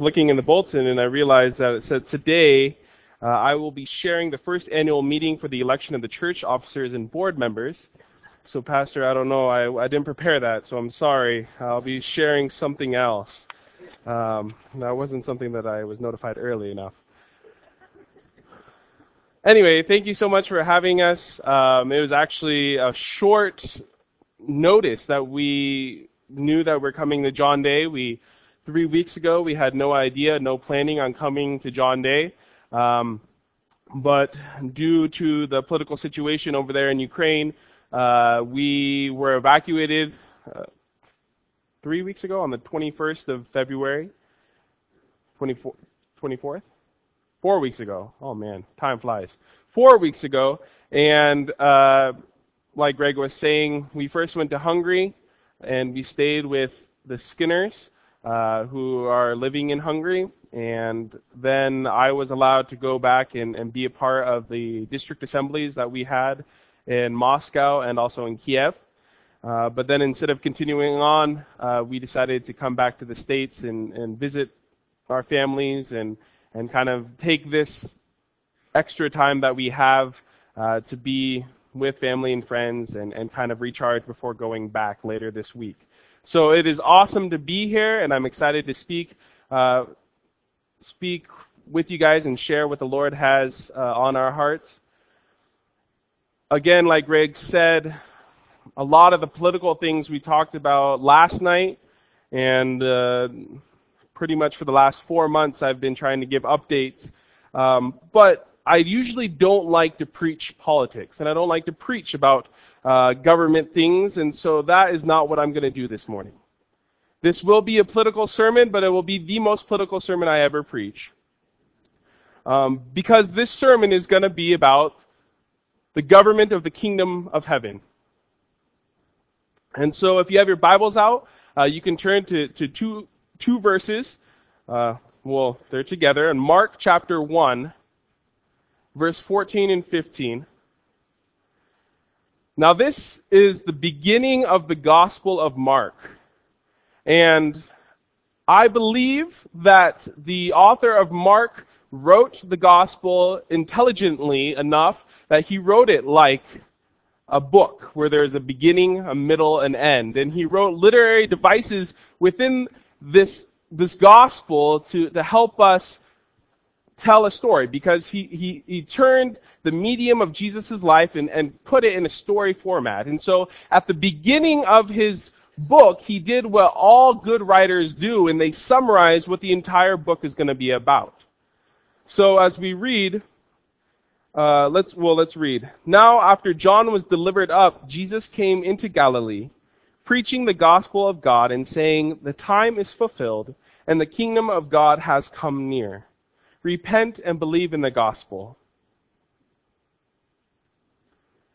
looking in the bulletin and I realized that it said today uh, I will be sharing the first annual meeting for the election of the church officers and board members. So, Pastor, I don't know. I, I didn't prepare that, so I'm sorry. I'll be sharing something else. Um, that wasn't something that I was notified early enough. Anyway, thank you so much for having us. Um, it was actually a short notice that we knew that we're coming to John Day. We three weeks ago. We had no idea, no planning on coming to John Day. Um, but due to the political situation over there in Ukraine, uh, we were evacuated uh, three weeks ago on the 21st of February. 24, 24th? Four weeks ago. Oh man, time flies. Four weeks ago. And uh, like Greg was saying, we first went to Hungary and we stayed with the Skinners uh, who are living in Hungary. And then I was allowed to go back and, and be a part of the district assemblies that we had in Moscow and also in Kiev. Uh, but then instead of continuing on, uh, we decided to come back to the States and, and visit our families and, and kind of take this extra time that we have uh, to be with family and friends and, and kind of recharge before going back later this week. So it is awesome to be here, and I'm excited to speak uh, speak with you guys and share what the Lord has uh, on our hearts. Again, like Greg said, a lot of the political things we talked about last night, and uh, pretty much for the last four months, I've been trying to give updates. Um, but I usually don't like to preach politics, and I don't like to preach about uh, government things, and so that is not what I'm going to do this morning. This will be a political sermon, but it will be the most political sermon I ever preach. Um, because this sermon is going to be about the government of the kingdom of heaven. And so if you have your Bibles out, uh, you can turn to, to two, two verses. Uh, well, they're together. In Mark chapter 1, verse 14 and 15. Now, this is the beginning of the Gospel of Mark. And I believe that the author of Mark wrote the Gospel intelligently enough that he wrote it like a book where there's a beginning, a middle, and end. And he wrote literary devices within this, this Gospel to, to help us tell a story because he, he, he turned the medium of Jesus' life and, and put it in a story format. And so at the beginning of his book, he did what all good writers do and they summarize what the entire book is going to be about. So as we read, uh, let's, well, let's read. Now after John was delivered up, Jesus came into Galilee, preaching the gospel of God and saying, the time is fulfilled and the kingdom of God has come near. Repent and believe in the gospel.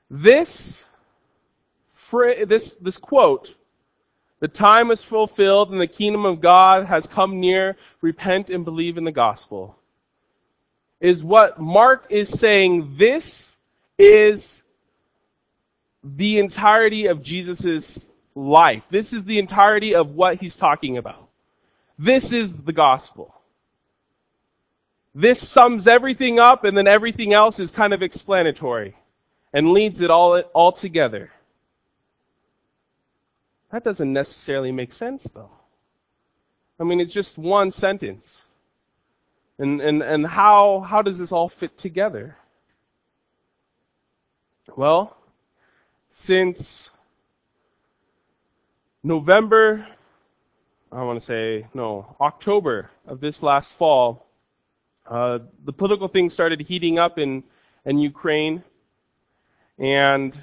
This, this, this quote, the time is fulfilled and the kingdom of God has come near, repent and believe in the gospel, is what Mark is saying this is the entirety of Jesus' life. This is the entirety of what he's talking about. This is the gospel. This sums everything up and then everything else is kind of explanatory and leads it all, all together. That doesn't necessarily make sense though. I mean, it's just one sentence. And, and, and how, how does this all fit together? Well, since November, I want to say, no, October of this last fall, uh, the political things started heating up in, in Ukraine, and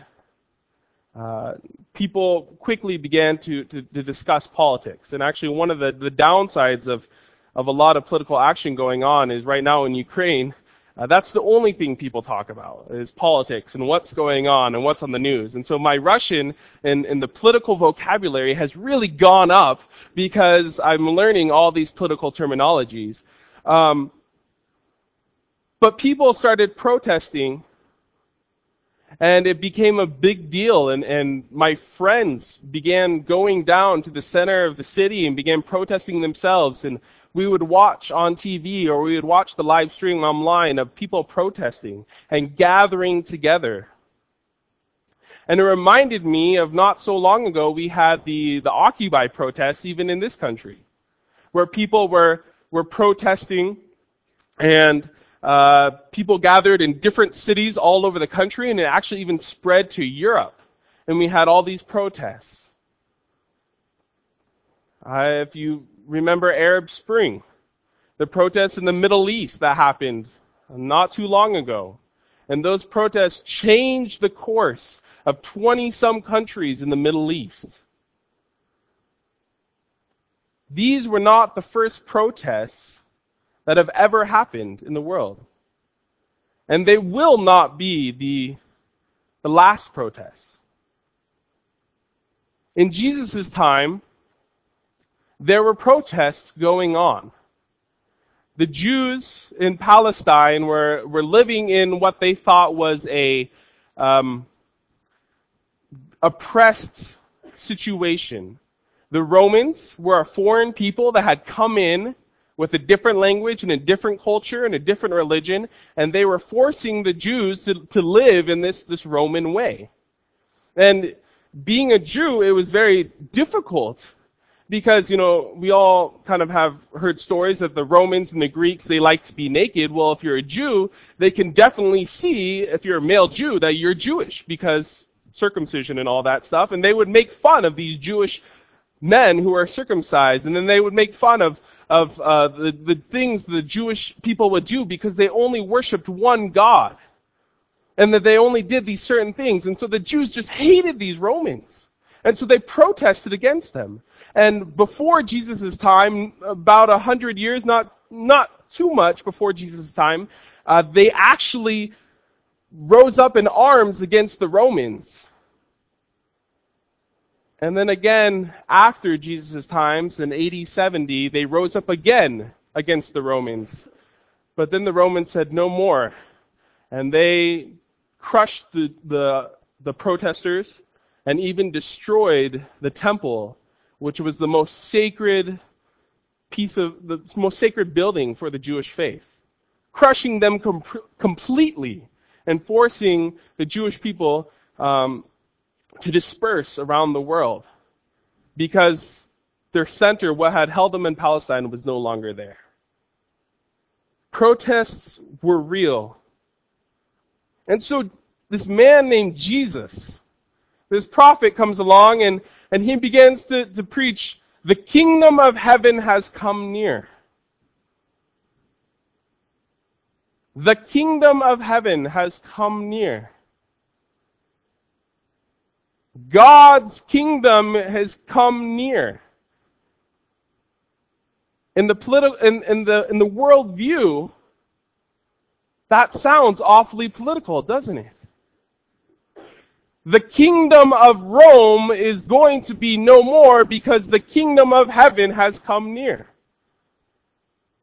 uh, people quickly began to, to, to, discuss politics. And actually, one of the, the downsides of, of a lot of political action going on is right now in Ukraine, uh, that's the only thing people talk about is politics and what's going on and what's on the news. And so my Russian and, and the political vocabulary has really gone up because I'm learning all these political terminologies. Um, but people started protesting And it became a big deal and, and my friends began going down to the center of the city and began protesting themselves and we would watch on TV or we would watch the live stream online of people protesting and gathering together. And it reminded me of not so long ago we had the, the Occupy protests even in this country, where people were, were protesting and uh, people gathered in different cities all over the country and it actually even spread to Europe. And we had all these protests. Uh, if you remember Arab Spring, the protests in the Middle East that happened not too long ago. And those protests changed the course of 20 some countries in the Middle East. These were not the first protests that have ever happened in the world. And they will not be the, the last protests. In Jesus' time, there were protests going on. The Jews in Palestine were, were living in what they thought was a, um, oppressed situation. The Romans were a foreign people that had come in with a different language and a different culture and a different religion, and they were forcing the Jews to, to live in this, this Roman way. And being a Jew, it was very difficult because, you know, we all kind of have heard stories that the Romans and the Greeks, they like to be naked. Well, if you're a Jew, they can definitely see, if you're a male Jew, that you're Jewish because circumcision and all that stuff, and they would make fun of these Jewish men who are circumcised, and then they would make fun of of uh, the the things the Jewish people would do because they only worshipped one God, and that they only did these certain things, and so the Jews just hated these Romans, and so they protested against them. And before Jesus' time, about a hundred years, not not too much before Jesus' time, uh, they actually rose up in arms against the Romans. And then again, after Jesus' times in AD 70, they rose up again against the Romans. But then the Romans said no more. And they crushed the, the, the protesters and even destroyed the temple, which was the most sacred piece of, the most sacred building for the Jewish faith. Crushing them com- completely and forcing the Jewish people um, to disperse around the world because their center, what had held them in Palestine, was no longer there. Protests were real. And so this man named Jesus, this prophet comes along and, and he begins to, to preach, the kingdom of heaven has come near. The kingdom of heaven has come near. God's kingdom has come near. In the political, in, in the in the world view, that sounds awfully political, doesn't it? The kingdom of Rome is going to be no more because the kingdom of heaven has come near.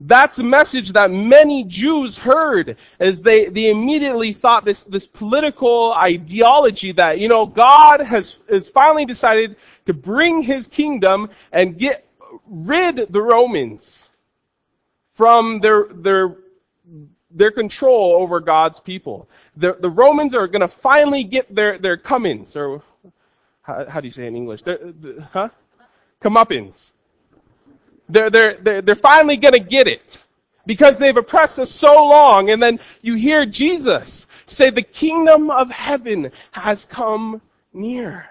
That's a message that many Jews heard as they, they immediately thought this, this political ideology that, you know, God has, has finally decided to bring his kingdom and get rid the Romans from their, their, their control over God's people. The, the Romans are going to finally get their, their comings, or how, how do you say in English? Their, the, huh? Comeuppance. They're, they're, they're, they're finally gonna get it. Because they've oppressed us so long, and then you hear Jesus say, the kingdom of heaven has come near.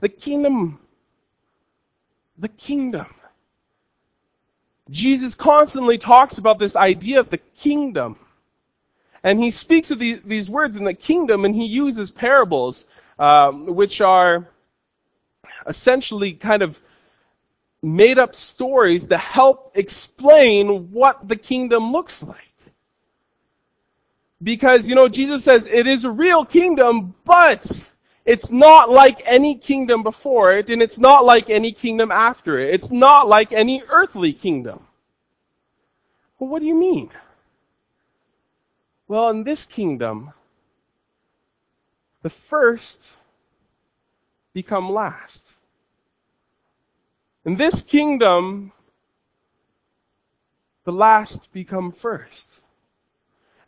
The kingdom, the kingdom. Jesus constantly talks about this idea of the kingdom. And he speaks of these, these words in the kingdom, and he uses parables, um, which are essentially kind of made up stories to help explain what the kingdom looks like. Because, you know, Jesus says it is a real kingdom, but it's not like any kingdom before it, and it's not like any kingdom after it. It's not like any earthly kingdom. Well, what do you mean? Well, in this kingdom, the first become last. In this kingdom, the last become first.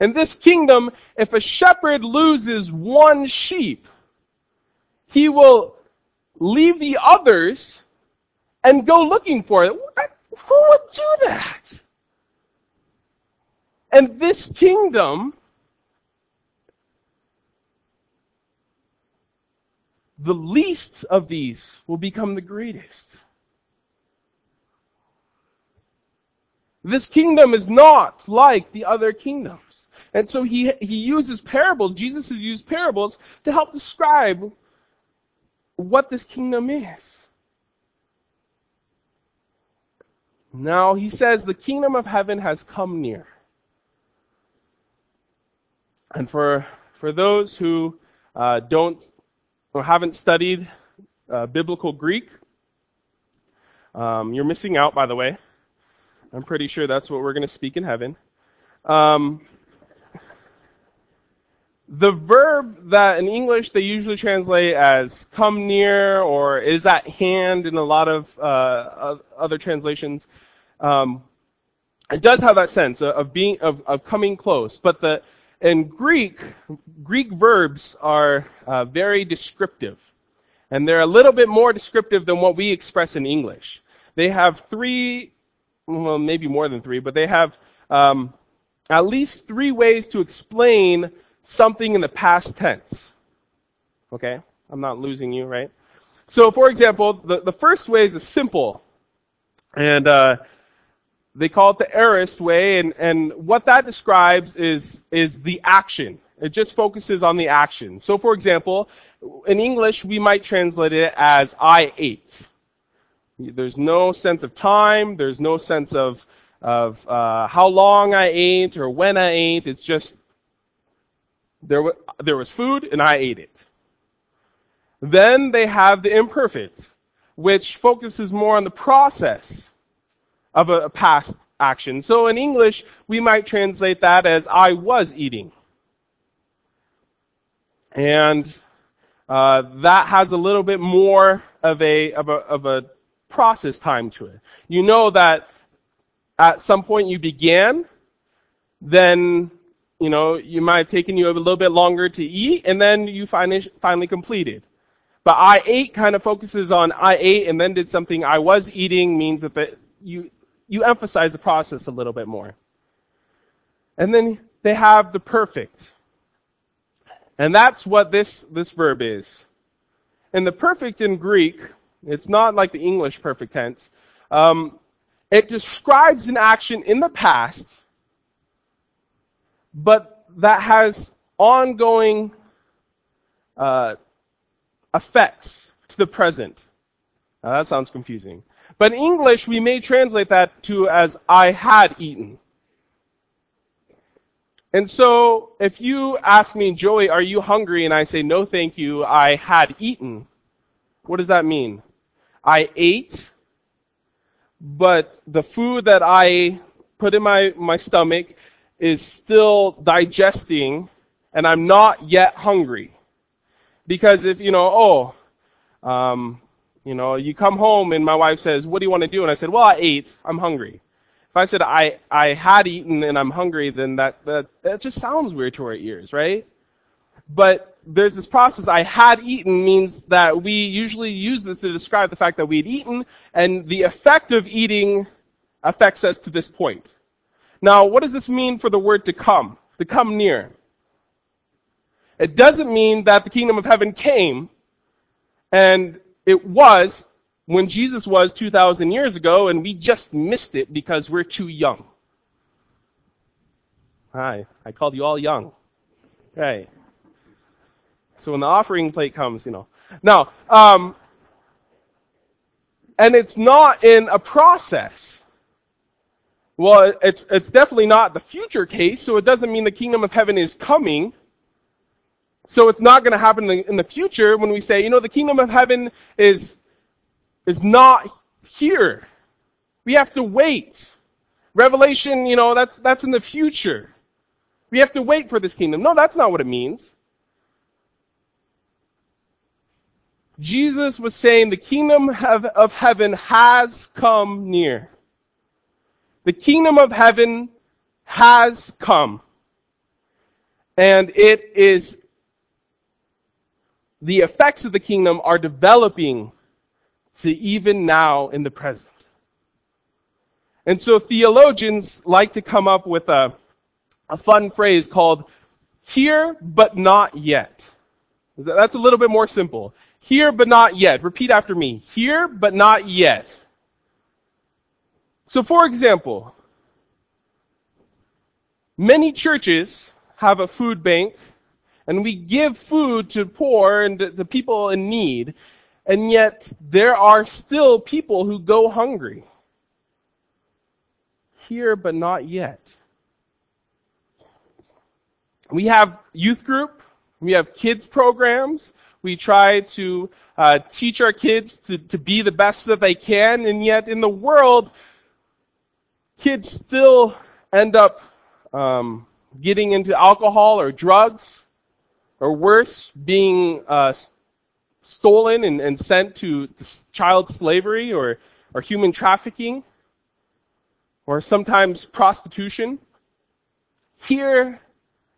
In this kingdom, if a shepherd loses one sheep, he will leave the others and go looking for it. Who would do that? And this kingdom, the least of these will become the greatest. This kingdom is not like the other kingdoms. And so he, he uses parables, Jesus has used parables to help describe what this kingdom is. Now he says the kingdom of heaven has come near. And for, for those who uh, don't or haven't studied uh, biblical Greek, um, you're missing out, by the way. I'm pretty sure that's what we're going to speak in heaven. Um, the verb that in English they usually translate as come near or is at hand in a lot of uh, other translations, um, it does have that sense of being of, of coming close. But the in Greek, Greek verbs are uh, very descriptive, and they're a little bit more descriptive than what we express in English. They have three, well, maybe more than three, but they have um, at least three ways to explain something in the past tense. Okay? I'm not losing you, right? So, for example, the, the first way is a simple. And uh, they call it the aorist way, and, and what that describes is, is the action. It just focuses on the action. So, for example, in English, we might translate it as I ate. There's no sense of time. There's no sense of, of uh, how long I ate or when I ate. It's just there, w- there was food and I ate it. Then they have the imperfect, which focuses more on the process of a, a past action. So in English, we might translate that as I was eating. And uh, that has a little bit more of a, of a of a process time to it. You know that at some point you began, then you know, you might have taken you a little bit longer to eat, and then you finally, finally completed. But I ate kind of focuses on I ate and then did something I was eating means that the, you, you emphasize the process a little bit more. And then they have the perfect. And that's what this, this verb is. And the perfect in Greek, it's not like the English perfect tense. Um, it describes an action in the past but that has ongoing uh, effects to the present. Now, that sounds confusing. But in English, we may translate that to as I had eaten. And so, if you ask me, Joey, are you hungry? And I say, no, thank you, I had eaten. What does that mean? I ate, but the food that I put in my, my stomach is still digesting and I'm not yet hungry. Because if, you know, oh, um, you know, you come home and my wife says, what do you want to do? And I said, well, I ate. I'm hungry. If I said I, I had eaten and I'm hungry, then that, that, that just sounds weird to our ears, right? But there's this process, I had eaten means that we usually use this to describe the fact that we had eaten and the effect of eating affects us to this point. Now, what does this mean for the word to come? To come near. It doesn't mean that the kingdom of heaven came and it was when Jesus was 2,000 years ago and we just missed it because we're too young. Hi, I called you all young. Okay. So when the offering plate comes, you know. Now, um, and it's not in a process. Well, it's, it's definitely not the future case, so it doesn't mean the kingdom of heaven is coming. So it's not going to happen in the, in the future when we say, you know, the kingdom of heaven is, is not here. We have to wait. Revelation, you know, that's, that's in the future. We have to wait for this kingdom. No, that's not what it means. Jesus was saying the kingdom of, heaven has come near. The kingdom of heaven has come. And it is, the effects of the kingdom are developing to even now in the present. And so theologians like to come up with a, a fun phrase called here but not yet. That's a little bit more simple. Here but not yet. Repeat after me. Here but not yet. So for example, many churches have a food bank and we give food to poor and the people in need, and yet there are still people who go hungry. Here but not yet. We have youth group, we have kids programs, we try to uh, teach our kids to, to be the best that they can, and yet in the world, kids still end up um, getting into alcohol or drugs, or worse, being uh, stolen and, and sent to child slavery or, or human trafficking, or sometimes prostitution. Here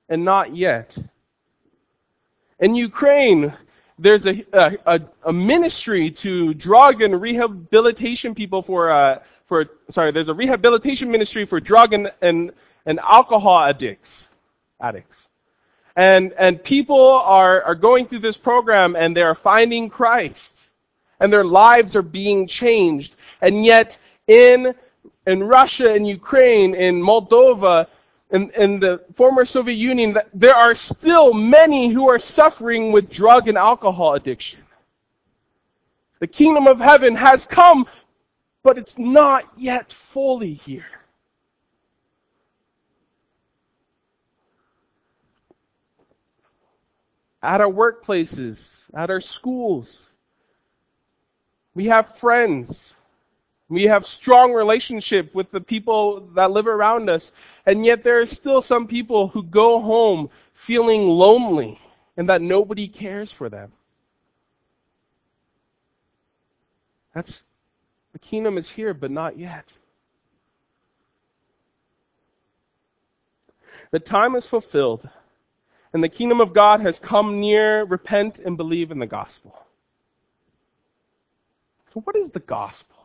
and not yet. In Ukraine, there's a, a, a, ministry to drug and rehabilitation people for, uh, for, sorry, there's a rehabilitation ministry for drug and, and, and alcohol addicts, addicts. And, and people are, are going through this program and they're finding Christ. And their lives are being changed. And yet, in, in Russia and Ukraine, in Moldova, in, in the former Soviet Union, there are still many who are suffering with drug and alcohol addiction. The kingdom of heaven has come, but it's not yet fully here. At our workplaces, at our schools, we have friends we have strong relationship with the people that live around us. And yet there are still some people who go home feeling lonely and that nobody cares for them. That's, the kingdom is here, but not yet. The time is fulfilled, and the kingdom of God has come near. Repent and believe in the gospel. So, what is the gospel?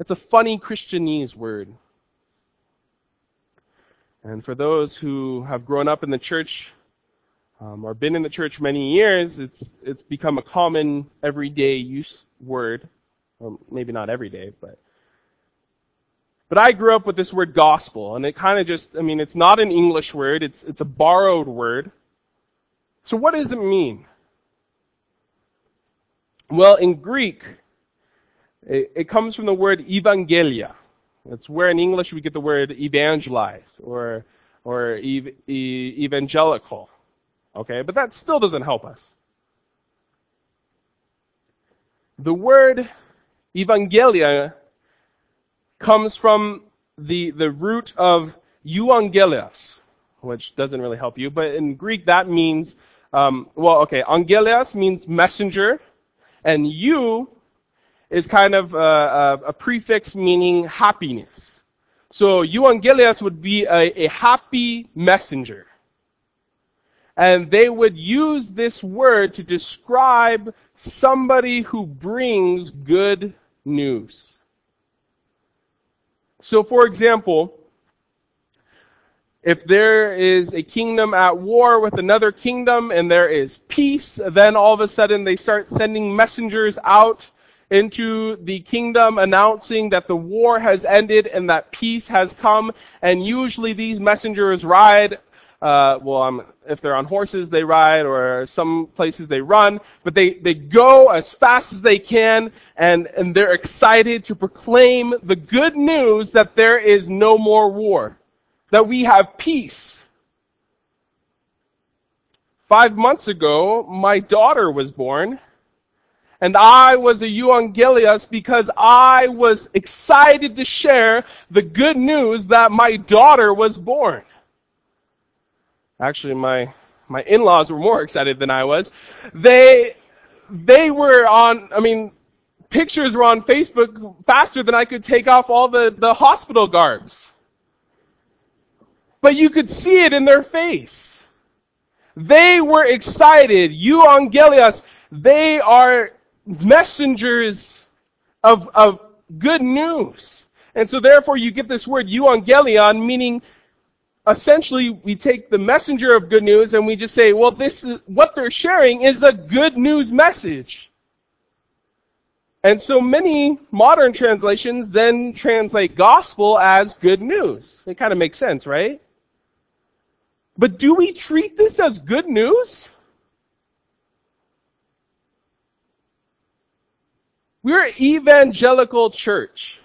It's a funny Christianese word. And for those who have grown up in the church um, or been in the church many years, it's it's become a common everyday use word. Well, maybe not every day, but but I grew up with this word gospel, and it kind of just I mean it's not an English word, it's it's a borrowed word. So what does it mean? Well, in Greek, it, it comes from the word evangelia. That's where in English we get the word evangelize or or ev- e- evangelical. Okay, but that still doesn't help us. The word evangelia comes from the the root of euangelios, which doesn't really help you, but in Greek that means um, well, okay, angelios means messenger, and you is kind of a, a, a prefix meaning happiness. So euangelios would be a, a happy messenger. And they would use this word to describe somebody who brings good news. So for example, if there is a kingdom at war with another kingdom and there is peace, then all of a sudden they start sending messengers out into the kingdom announcing that the war has ended and that peace has come. And usually these messengers ride, uh, well, um, if they're on horses, they ride, or some places they run, but they, they go as fast as they can, and, and they're excited to proclaim the good news that there is no more war, that we have peace. Five months ago, my daughter was born, and I was a euangelios because I was excited to share the good news that my daughter was born. Actually, my, my in-laws were more excited than I was. They, they were on, I mean, pictures were on Facebook faster than I could take off all the, the hospital garbs. But you could see it in their face. They were excited. Euangelios, they are messengers of, of good news. And so therefore you get this word euangelion, meaning essentially we take the messenger of good news and we just say, well, this is, what they're sharing is a good news message. And so many modern translations then translate gospel as good news. It kind of makes sense, right? But do we treat this as good news? We're an evangelical church,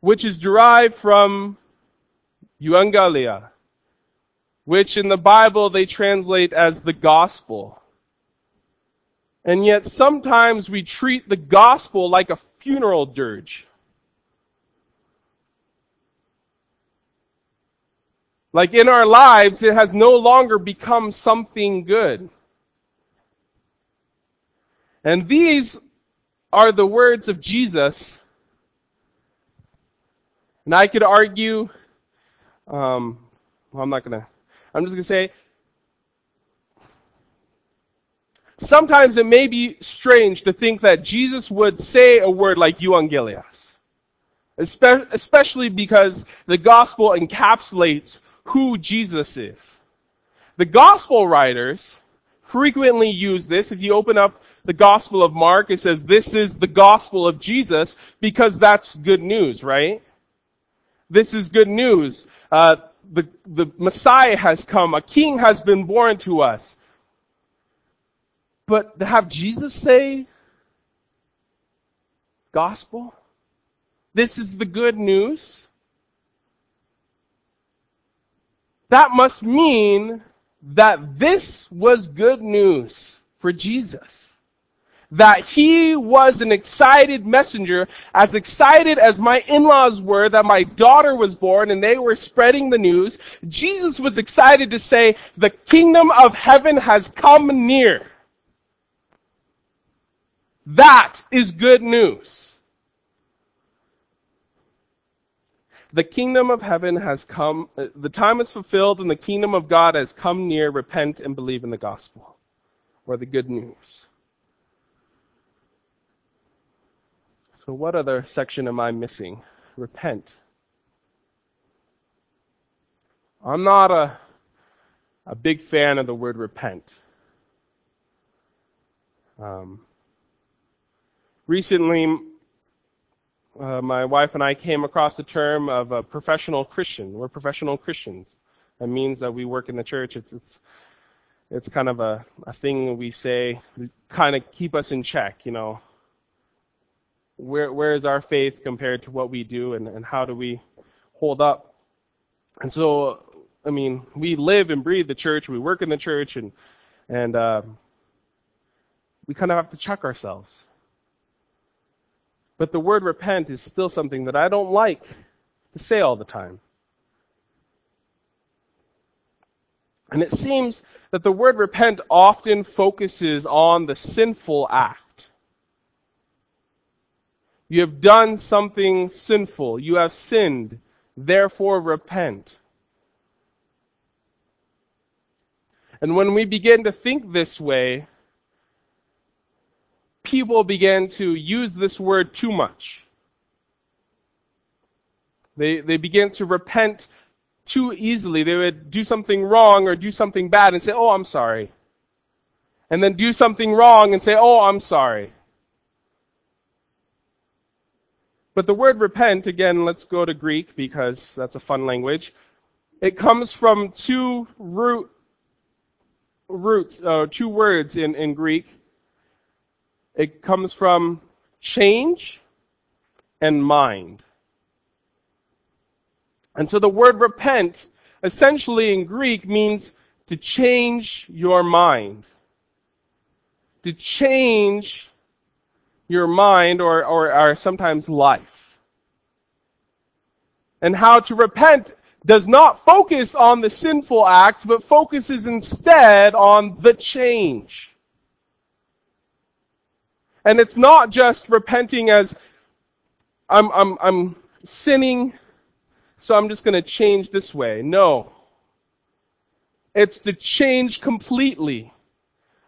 which is derived from euangelia, which in the Bible they translate as the gospel. And yet sometimes we treat the gospel like a funeral dirge. Like in our lives, it has no longer become something good. And these are the words of Jesus. And I could argue, um, well, I'm not gonna, I'm just gonna say, sometimes it may be strange to think that Jesus would say a word like euangelios. Especially because the gospel encapsulates who Jesus is. The gospel writers frequently use this. If you open up the gospel of Mark, it says this is the gospel of Jesus because that's good news, right? This is good news. Uh, the, the Messiah has come. A king has been born to us. But to have Jesus say gospel, this is the good news. that must mean that this was good news for Jesus. That he was an excited messenger, as excited as my in-laws were that my daughter was born and they were spreading the news. Jesus was excited to say, the kingdom of heaven has come near. That is good news. the kingdom of heaven has come, uh, the time is fulfilled and the kingdom of God has come near. Repent and believe in the gospel or the good news. So, what other section am I missing? Repent. I'm not a, a big fan of the word repent. Um, recently, uh, my wife and I came across the term of a professional Christian. We're professional Christians. That means that we work in the church. It's it's it's kind of a, a thing we say kind of keep us in check, you know. Where where is our faith compared to what we do and, and how do we hold up? And so I mean, we live and breathe the church, we work in the church and and uh, we kind of have to check ourselves. But the word repent is still something that I don't like to say all the time. And it seems that the word repent often focuses on the sinful act. You have done something sinful. You have sinned. Therefore repent. And when we begin to think this way, people begin to use this word too much. They, they began to repent too easily. They would do something wrong or do something bad and say, oh, I'm sorry. And then do something wrong and say, oh, I'm sorry. But the word repent, again, let's go to Greek because that's a fun language. It comes from two root, roots, uh, two words in, in Greek. It comes from change and mind. And so the word repent essentially in Greek means to change your mind. To change your mind or, or, or sometimes life. And how to repent does not focus on the sinful act, but focuses instead on the change. And it's not just repenting as I'm, I'm, I'm sinning, so I'm just going to change this way. No. It's to change completely.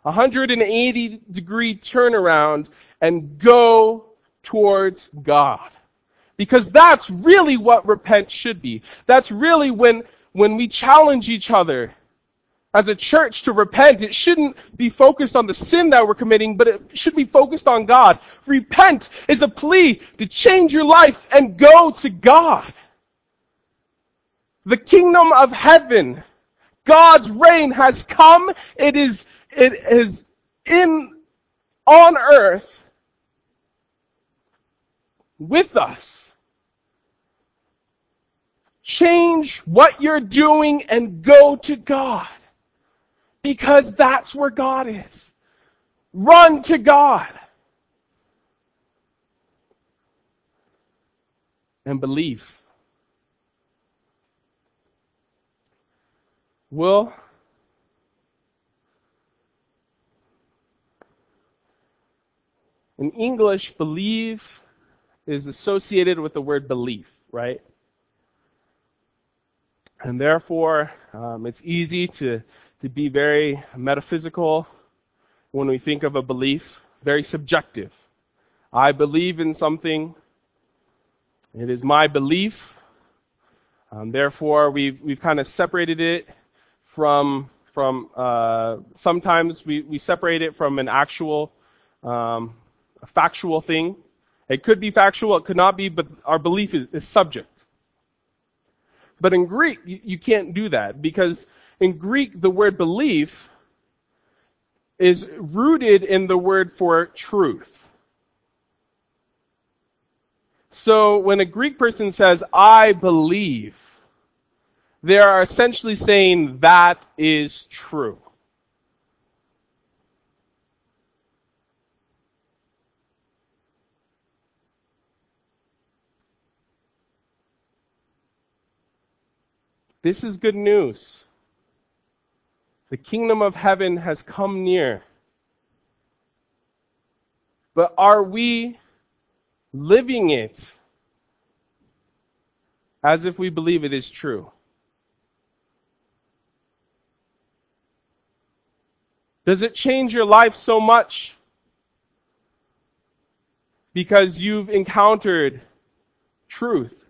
180 degree turnaround and go towards God. Because that's really what repent should be. That's really when, when we challenge each other as a church to repent, it shouldn't be focused on the sin that we're committing, but it should be focused on God. Repent is a plea to change your life and go to God. The kingdom of heaven, God's reign has come. It is, it is in, on earth with us. Change what you're doing and go to God. Because that's where God is. Run to God. And believe. Will in English, believe is associated with the word belief, right? And therefore, um, it's easy to, to be very metaphysical when we think of a belief, very subjective. I believe in something. It is my belief. Um, therefore, we've we've kind of separated it from from. Uh, sometimes we we separate it from an actual, um, a factual thing. It could be factual. It could not be. But our belief is, is subject. But in Greek, you, you can't do that because in Greek, the word belief is rooted in the word for truth. So when a Greek person says, I believe, they are essentially saying that is true. This is good news. The kingdom of heaven has come near. But are we living it as if we believe it is true? Does it change your life so much because you've encountered truth?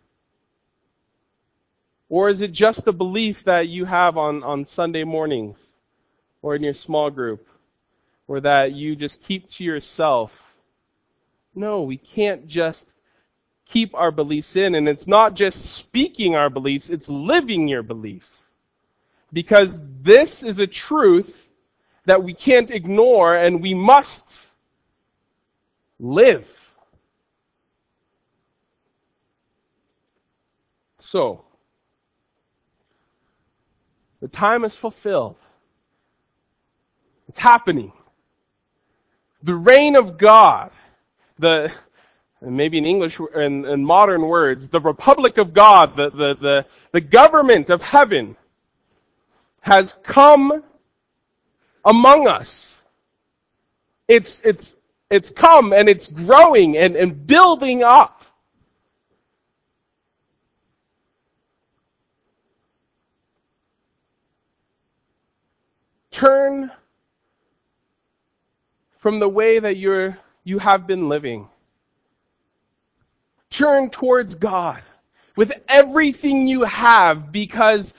Or is it just a belief that you have on, on Sunday mornings or in your small group? Or that you just keep to yourself? No, we can't just keep our beliefs in. And it's not just speaking our beliefs, it's living your beliefs. Because this is a truth that we can't ignore and we must live. So, the time is fulfilled. It's happening. The reign of God, the, maybe in English and in, in, modern words, the republic of God, the, the, the, the government of heaven has come among us. It's, it's, it's come and it's growing and, and building up. Turn from the way that you're, you have been living. Turn towards God with everything you have because,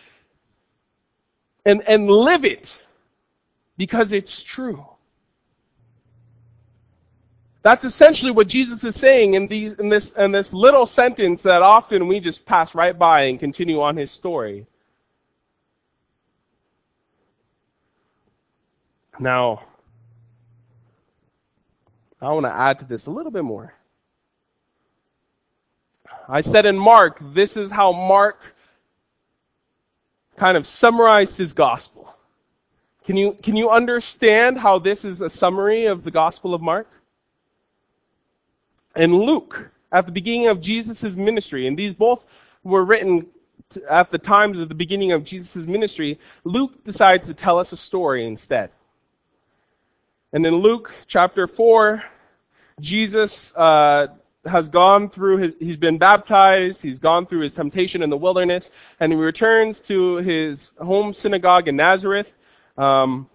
and, and live it because it's true. That's essentially what Jesus is saying in these, in this, in this little sentence that often we just pass right by and continue on his story. Now, I want to add to this a little bit more. I said in Mark, this is how Mark kind of summarized his gospel. Can you, can you understand how this is a summary of the gospel of Mark? And Luke, at the beginning of Jesus' ministry, and these both were written at the times of the beginning of Jesus' ministry, Luke decides to tell us a story instead. And in Luke chapter 4, Jesus uh, has gone through his, he's been baptized, he's gone through his temptation in the wilderness, and he returns to his home synagogue in Nazareth. Um,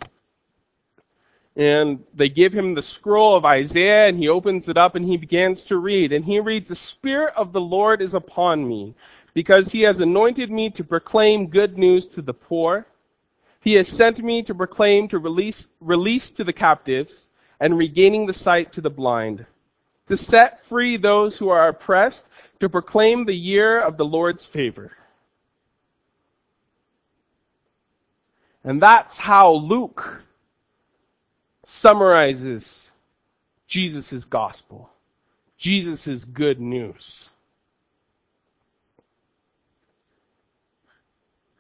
and they give him the scroll of Isaiah, and he opens it up and he begins to read. And he reads, The Spirit of the Lord is upon me, because he has anointed me to proclaim good news to the poor. He has sent me to proclaim to release, release to the captives, and regaining the sight to the blind, to set free those who are oppressed, to proclaim the year of the Lord's favor. And that's how Luke summarizes Jesus' gospel, Jesus' good news.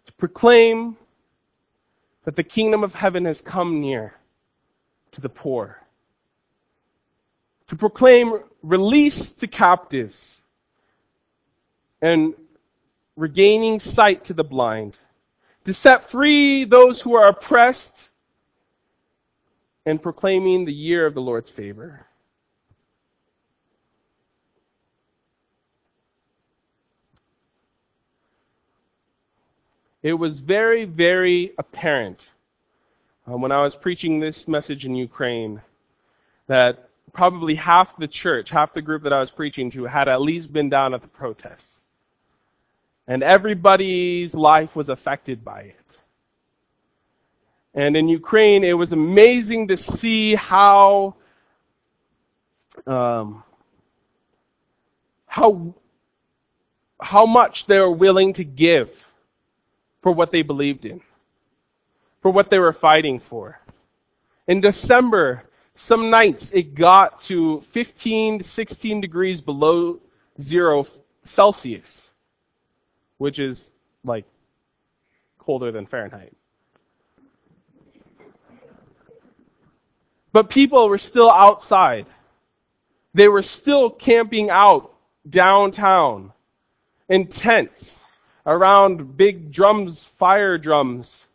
To proclaim that the kingdom of heaven has come near to the poor. To proclaim release to captives and regaining sight to the blind. To set free those who are oppressed and proclaiming the year of the Lord's favor. It was very, very apparent uh, when I was preaching this message in Ukraine that probably half the church, half the group that I was preaching to, had at least been down at the protests. And everybody's life was affected by it. And in Ukraine, it was amazing to see how, um, how, how much they were willing to give for what they believed in, for what they were fighting for. In December, some nights it got to 15 to 16 degrees below zero Celsius, which is like colder than Fahrenheit. But people were still outside. They were still camping out downtown in tents around big drums, fire drums.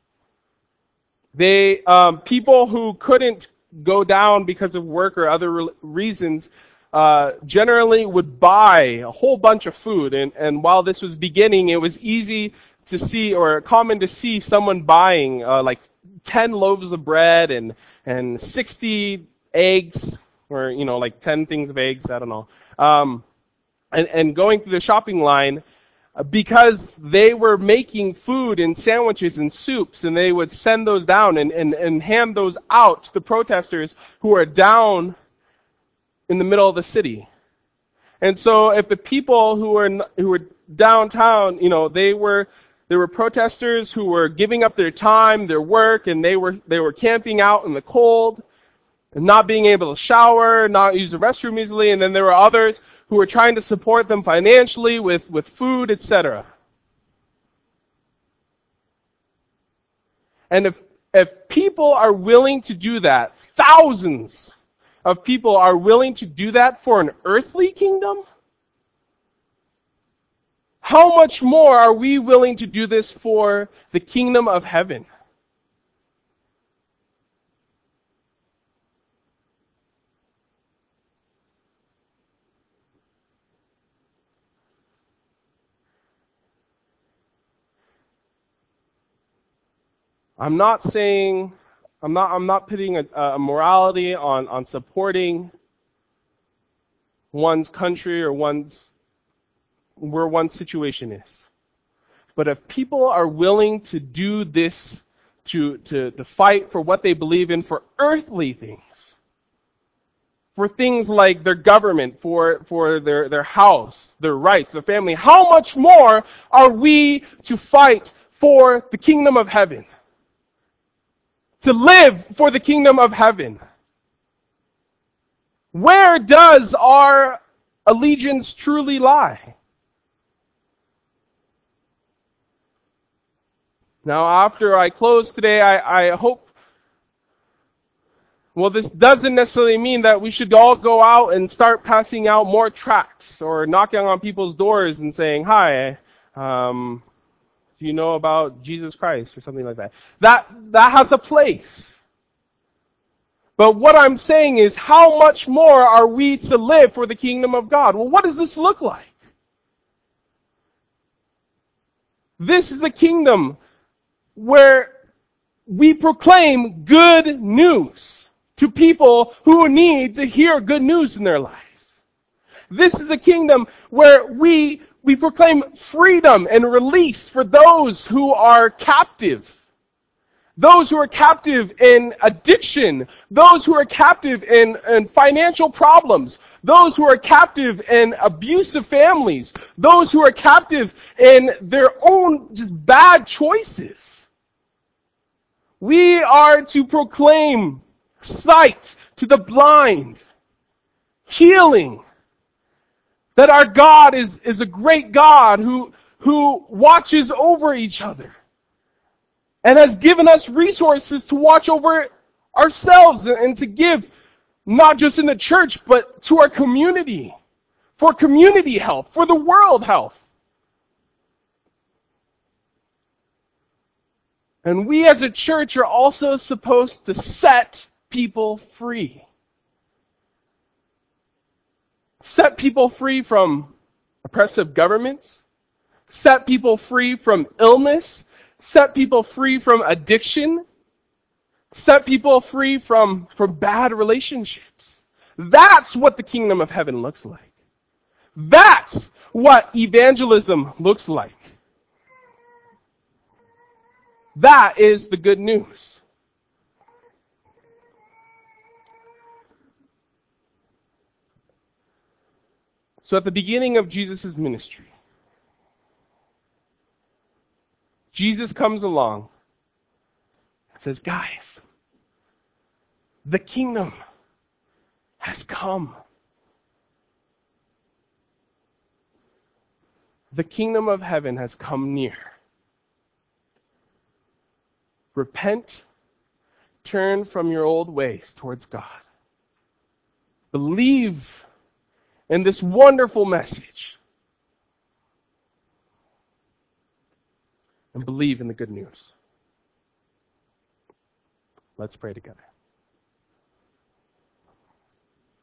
They, um, people who couldn't go down because of work or other re- reasons, uh, generally would buy a whole bunch of food. And, and while this was beginning, it was easy to see or common to see someone buying uh, like 10 loaves of bread and and 60 eggs, or, you know, like 10 things of eggs, I don't know. Um, and, and going through the shopping line, because they were making food and sandwiches and soups, and they would send those down and, and, and hand those out to the protesters who are down in the middle of the city. And so if the people who were, who were downtown, you know, they were there were protesters who were giving up their time, their work, and they were, they were camping out in the cold and not being able to shower, not use the restroom easily. And then there were others who are trying to support them financially with, with food, etc. And if, if people are willing to do that, thousands of people are willing to do that for an earthly kingdom, how much more are we willing to do this for the kingdom of heaven? I'm not saying, I'm not, I'm not putting a, a morality on, on supporting one's country or one's where one's situation is. But if people are willing to do this, to, to, to fight for what they believe in for earthly things, for things like their government, for, for their, their house, their rights, their family, how much more are we to fight for the kingdom of heaven? To live for the kingdom of heaven. Where does our allegiance truly lie? Now, after I close today, I, I hope well, this doesn't necessarily mean that we should all go out and start passing out more tracts or knocking on people's doors and saying, hi, um, Do you know about Jesus Christ or something like that? That, that has a place. But what I'm saying is, how much more are we to live for the kingdom of God? Well, what does this look like? This is the kingdom where we proclaim good news to people who need to hear good news in their lives. This is a kingdom where we, we proclaim freedom and release for those who are captive. Those who are captive in addiction, those who are captive in, in financial problems, those who are captive in abusive families, those who are captive in their own just bad choices. We are to proclaim sight to the blind, healing, that our God is, is a great God who, who watches over each other and has given us resources to watch over ourselves and to give not just in the church, but to our community, for community health, for the world health. And we as a church are also supposed to set people free. Set people free from oppressive governments. Set people free from illness set people free from addiction, set people free from, from bad relationships. That's what the kingdom of heaven looks like. That's what evangelism looks like. That is the good news. So at the beginning of Jesus' ministry, Jesus comes along and says, guys, the kingdom has come. The kingdom of heaven has come near. Repent, turn from your old ways towards God. Believe in this wonderful message. and believe in the good news. Let's pray together.